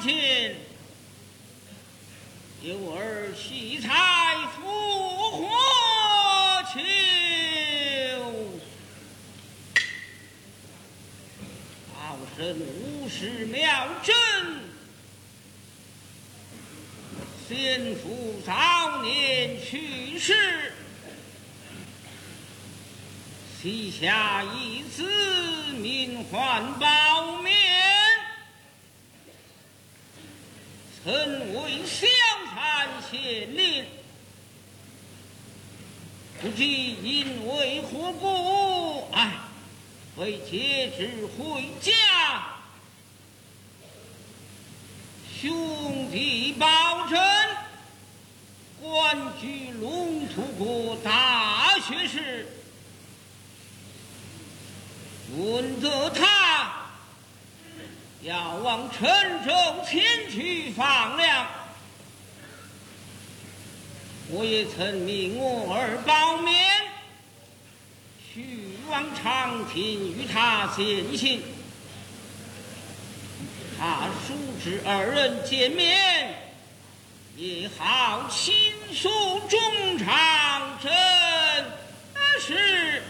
亲，有儿惜才复活秋。好生无事妙真，先父早年去世，膝下一子名唤宝曾为小产县令，不知因为何故，哎。为节制回家，兄弟保证，官居龙图国大学士。闻得他要往郴州前去放粮，我也曾命我儿保冕。去往长亭与他先行，他叔侄二人见面，也好亲属衷肠，真是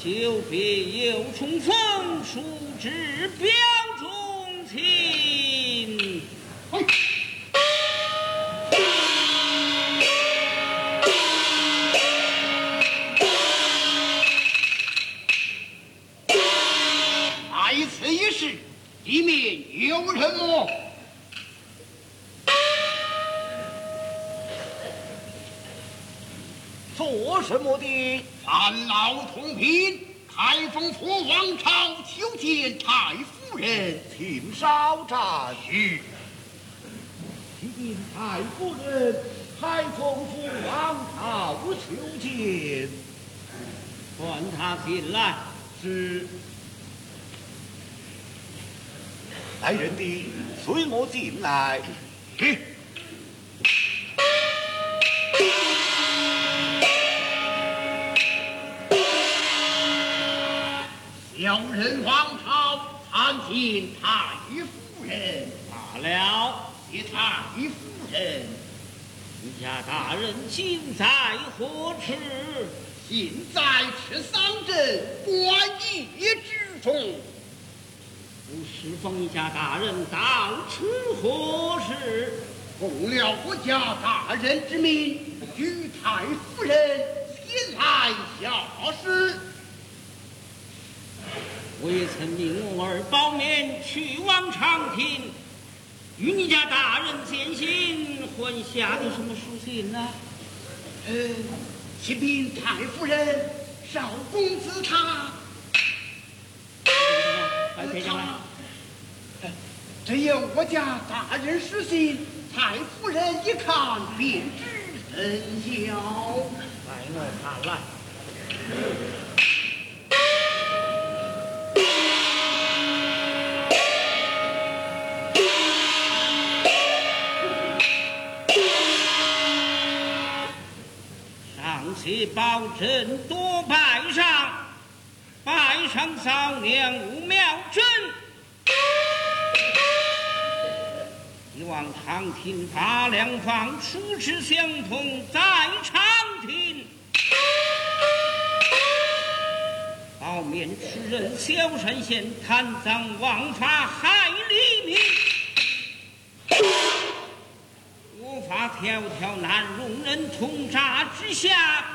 久别又重逢，殊知表中情。做什么的？烦劳同平，开封府王朝求见太夫人，请稍暂。去。请太夫人，开封府王朝求见。唤他进来。是。来人的，随我进来。去。小人王朝参见太夫人。罢了，谢太夫人。你家大人今在何处？现在赤桑镇观驿之中。不侍奉你家大人到此何事？奉了我家大人之命，与太夫人前来下旨。我也曾命我儿包面去往长亭，与你家大人见信，还下的什么书信呢？呃，启禀太夫人，少公子他，快陪上来。只有我家大人书信，太夫人一看便知甚效。来，我看来。且保证多拜上，拜上嫂娘吴妙珍。希望长亭八两房处置相同，在长亭。包面吃人小山县，贪赃枉法害黎民，无法条条难容人，通杀之下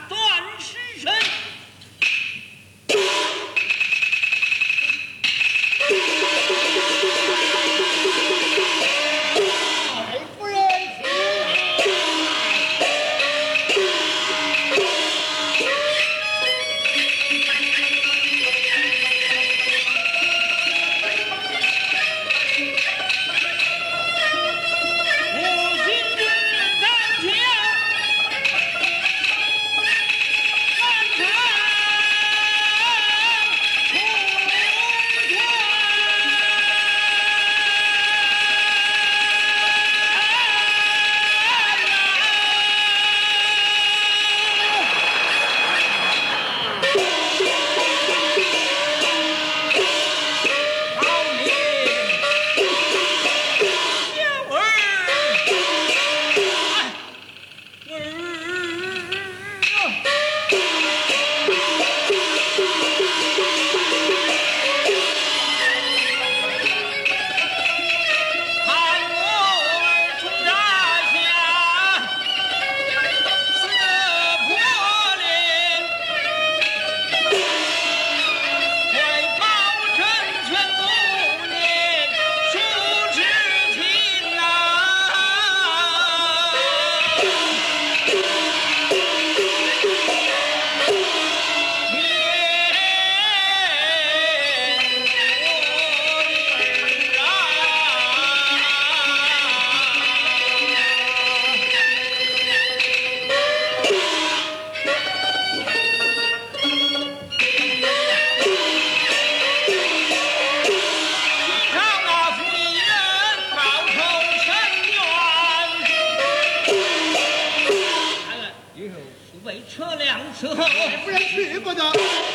夫人去不得。